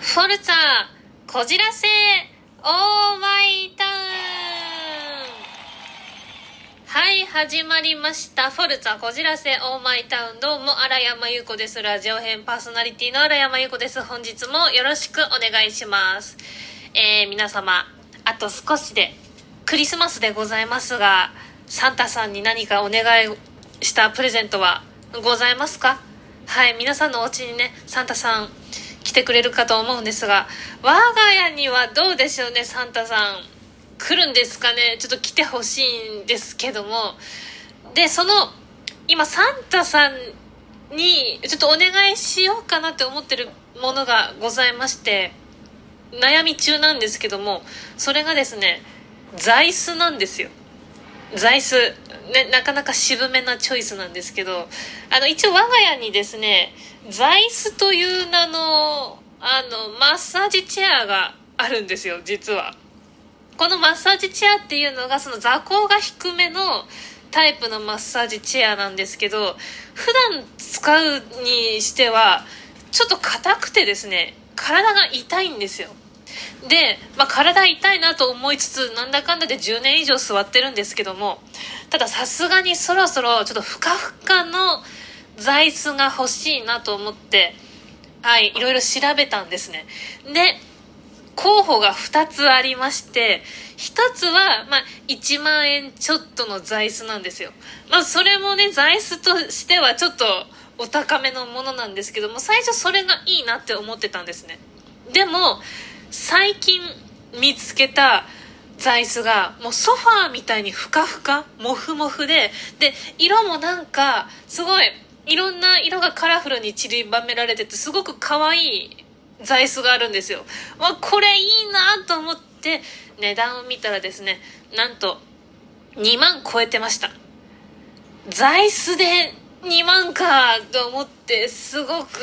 フォルツァこじらせオーマイタウン。はい始まりました。フォルツァこじらせオーマイタウン。どうも荒山優子です。ラジオ編パーソナリティの荒山優子です。本日もよろしくお願いします。えー、皆様あと少しでクリスマスでございますがサンタさんに何かお願いしたプレゼントはございますか？はい皆さんのお家にねサンタさん来てくれるかと思うんですが我が家にはどうでしょうねサンタさん。来るんですかね？ちょっと来てほしいんですけども。でその今サンタさんにちょっとお願いしようかなって思ってるものがございまして悩み中なんですけどもそれがですね座椅子なんですよ。座椅子、ね、なかなか渋めなチョイスなんですけどあの一応我が家にですね座椅子という名のあのマッサージチェアがあるんですよ実は。このマッサージチェアっていうのがその座高が低めのタイプのマッサージチェアなんですけど普段使うにしてはちょっと硬くてですね体が痛いんですよ。で、まあ、体痛いなと思いつつなんだかんだで10年以上座ってるんですけどもたださすがにそろそろちょっとふかふかの座椅子が欲しいなと思ってはいいろいろ調べたんですね。で候補が2つありまして1つは、まあ、1万円ちょっとの座椅子なんですよ。まあそれもね座椅子としてはちょっとお高めのものなんですけども最初それがいいなって思ってたんですね。でも最近見つけた座椅子がもうソファーみたいにふかふかモフモフでで色もなんかすごいいろんな色がカラフルに散りばめられててすごく可愛い座椅子があるんですよ。わこれいいなと思って値段を見たらですねなんと2万超えてました。座椅子で2万かと思ってすごく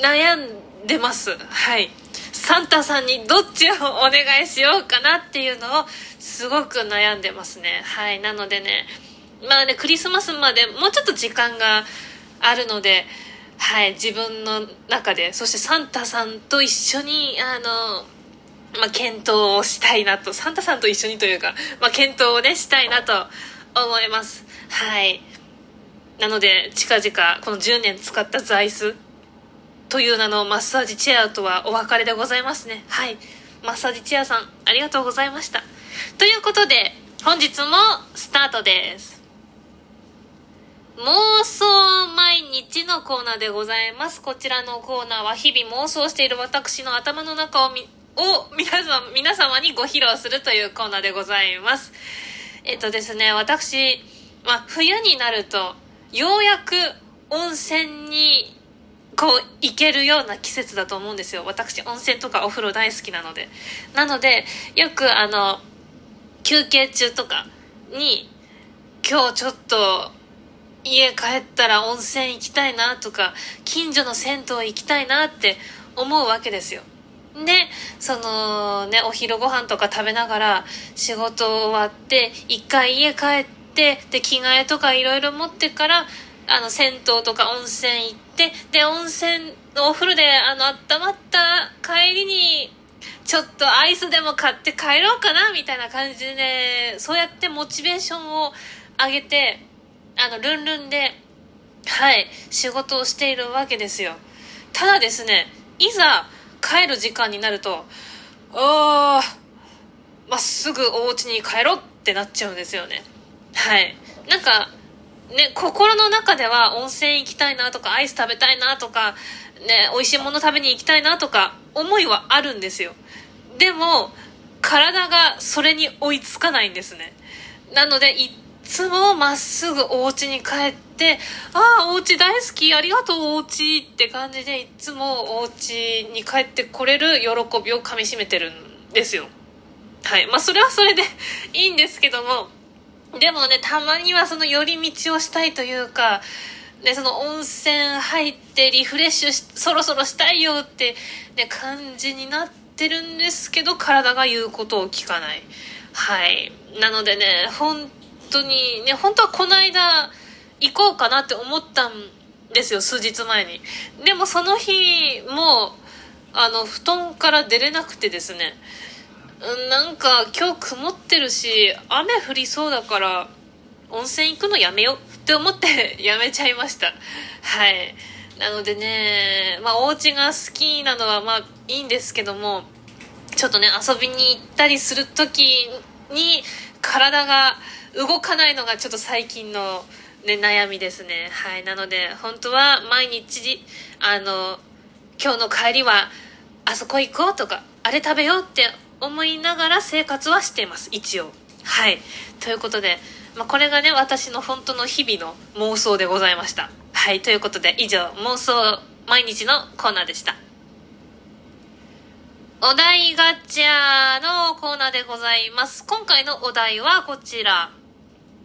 悩んでます。はい。サンタさんにどっちをお願いしようかなっていうのをすごく悩んでますね。はい。なのでねまあねクリスマスまでもうちょっと時間があるのではい自分の中でそしてサンタさんと一緒にあのまあ、検討をしたいなとサンタさんと一緒にというか、まあ、検討をねしたいなと思います。はい。なので近々この10年使った座椅子という名のマッサージチェアとはお別れでございますね。はい。マッサージチェアさんありがとうございました。ということで本日もスタートです。妄想毎日のコーナーでございます。こちらのコーナーは日々妄想している私の頭の中をみを皆さん皆様にご披露するというコーナーでございます。えっとですね私、まあ、冬になるとようやく温泉にこう行けるような季節だと思うんですよ。私温泉とかお風呂大好きなので。なのでよくあの休憩中とかに今日ちょっと家帰ったら温泉行きたいなとか近所の銭湯行きたいなって思うわけですよ。でそのねお昼ご飯とか食べながら仕事終わって一回家帰ってで着替えとかいろいろ持ってからあの銭湯とか温泉行ってで温泉お風呂であの温まった帰りにちょっとアイスでも買って帰ろうかなみたいな感じでねそうやってモチベーションを上げてあのルンルンではい仕事をしているわけですよただですねいざ帰る時間になるとああまっすぐお家に帰ろうってなっちゃうんですよねはいなんかね、心の中では温泉行きたいなとか、アイス食べたいなとか、ね、美味しいもの食べに行きたいなとか、思いはあるんですよ。でも、体がそれに追いつかないんですね。なので、つもまっすぐお家に帰って、ああ、お家大好き、ありがとう、お家って感じで、いつもお家に帰ってこれる喜びをかみしめてるんですよ。はい。まあ、それはそれで いいんですけども、でもねたまにはその寄り道をしたいというか、ね、その温泉入ってリフレッシュそろそろしたいよって、ね、感じになってるんですけど体が言うことを聞かないはいなのでね本当にね本当はこの間行こうかなって思ったんですよ数日前に。でもその日もあの布団から出れなくてですね。うんなんか今日曇ってるし雨降りそうだから温泉行くのやめようって思って やめちゃいました。はい。なのでねまあお家が好きなのはまあいいんですけどもちょっとね遊びに行ったりする時に体が動かないのがちょっと最近の、ね、悩みですね。はい。なので本当は毎日あの今日の帰りはあそこ行こうとかあれ食べようって思いながら生活はしています。一応。はい。ということで、まあ、これがね私の本当の日々の妄想でございました。はい。ということで以上妄想毎日のコーナーでした。お題ガチャのコーナーでございます。今回のお題はこちら。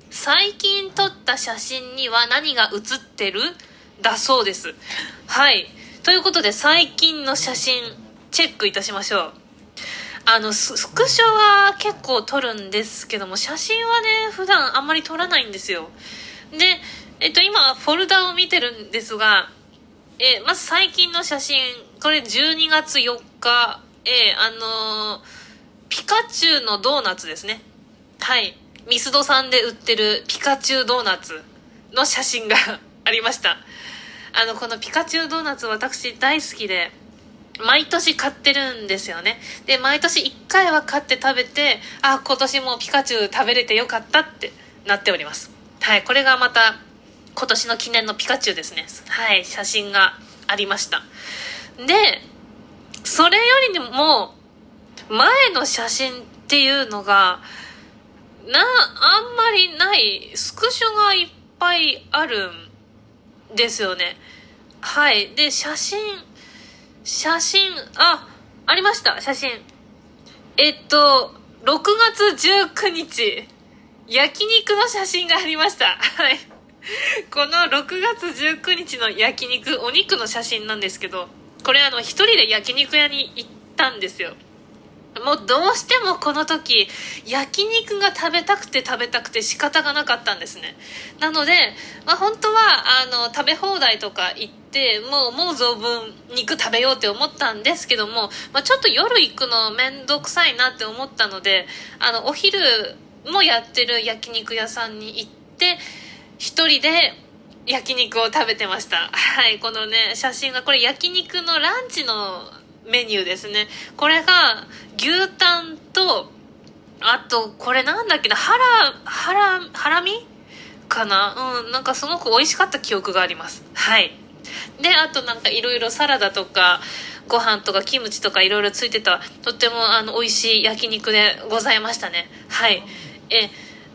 最近撮った写真には何が写ってる？だそうです。はい。ということで最近の写真チェックいたしましょう。あのスクショは結構撮るんですけども写真はね普段あんまり撮らないんですよ。で、えっと、今フォルダを見てるんですが、えまず最近の写真。これ12月4日。ええあのー、ピカチュウのドーナツですねはいミスドさんで売ってるピカチュウドーナツの写真が ありましたあのこのピカチュウドーナツ私大好きで毎年買ってるんですよね。で、毎年1回は買って食べて、あ、今年もピカチュウ食べれてよかったってなっております。はい、これがまた今年の記念のピカチュウですね。はい、写真がありました。で、それよりも前の写真っていうのが、な、あんまりない、スクショがいっぱいあるんですよね。はい。で、写真、写真、あ、ありました、写真。えっと、6月19日、焼肉の写真がありました。はい。この6月19日の焼肉、お肉の写真なんですけど、これあの、一人で焼肉屋に行ったんですよ。もうどうしてもこの時焼肉が食べたくて食べたくて仕方がなかったんですねなので、まあ、本当はあの食べ放題とか行ってもうもう存分肉食べようって思ったんですけども、まあ、ちょっと夜行くの面倒くさいなって思ったのであのお昼もやってる焼肉屋さんに行って一人で焼肉を食べてました。はいこのね写真がこれ焼肉のランチのメニューですね。これが牛タンとあとこれなんだっけなハラハラハラミ？かな？うんなんかすごく美味しかった記憶があります。はい。であとなんかいろいろサラダとかご飯とかキムチとかいろいろついてたとってもあの美味しい焼肉でございましたね。はい。え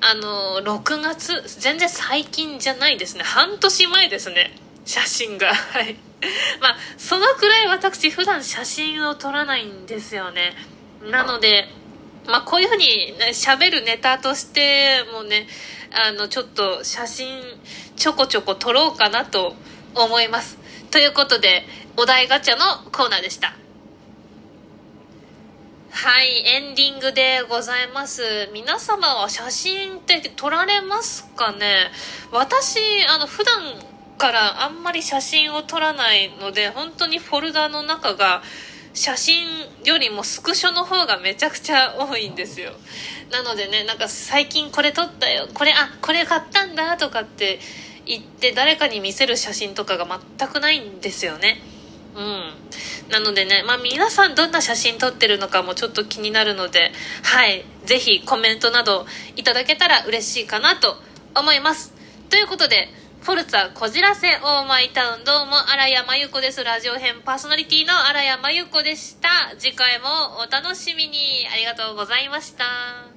あの6月全然最近じゃないですね。半年前ですね。写真が。はい。まあそのくらい私普段写真を撮らないんですよね。なのでまあこういうふうに喋るネタとしてもねあのちょっと写真ちょこちょこ撮ろうかなと思います。ということでお題ガチャのコーナーでした。はい、エンディングでございます。皆様は写真って撮られますかね？私、あの、普段からあんまり写真を撮らないので本当にフォルダの中が写真よりもスクショの方がめちゃくちゃ多いんですよ。なのでねなんか最近これ撮ったよこれあこれ買ったんだとかって言って誰かに見せる写真とかが全くないんですよね。うん。なのでねまあ皆さんどんな写真撮ってるのかもちょっと気になるのではい。是非コメントなどいただけたら嬉しいかなと思います。ということでフォルツァこじらせオーマイタウンどうも荒山由子です。ラジオ編パーソナリティの荒山由子でした。次回もお楽しみに。ありがとうございました。